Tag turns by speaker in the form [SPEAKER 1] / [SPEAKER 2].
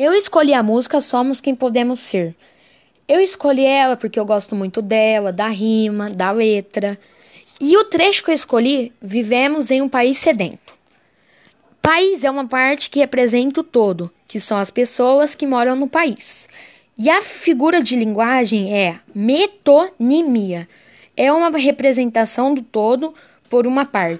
[SPEAKER 1] Eu escolhi a música Somos Quem Podemos Ser. Eu escolhi ela porque eu gosto muito dela, da rima, da letra. E o trecho que eu escolhi, vivemos em um país sedento. País é uma parte que representa o todo, que são as pessoas que moram no país. E a figura de linguagem é metonimia. É uma representação do todo por uma parte.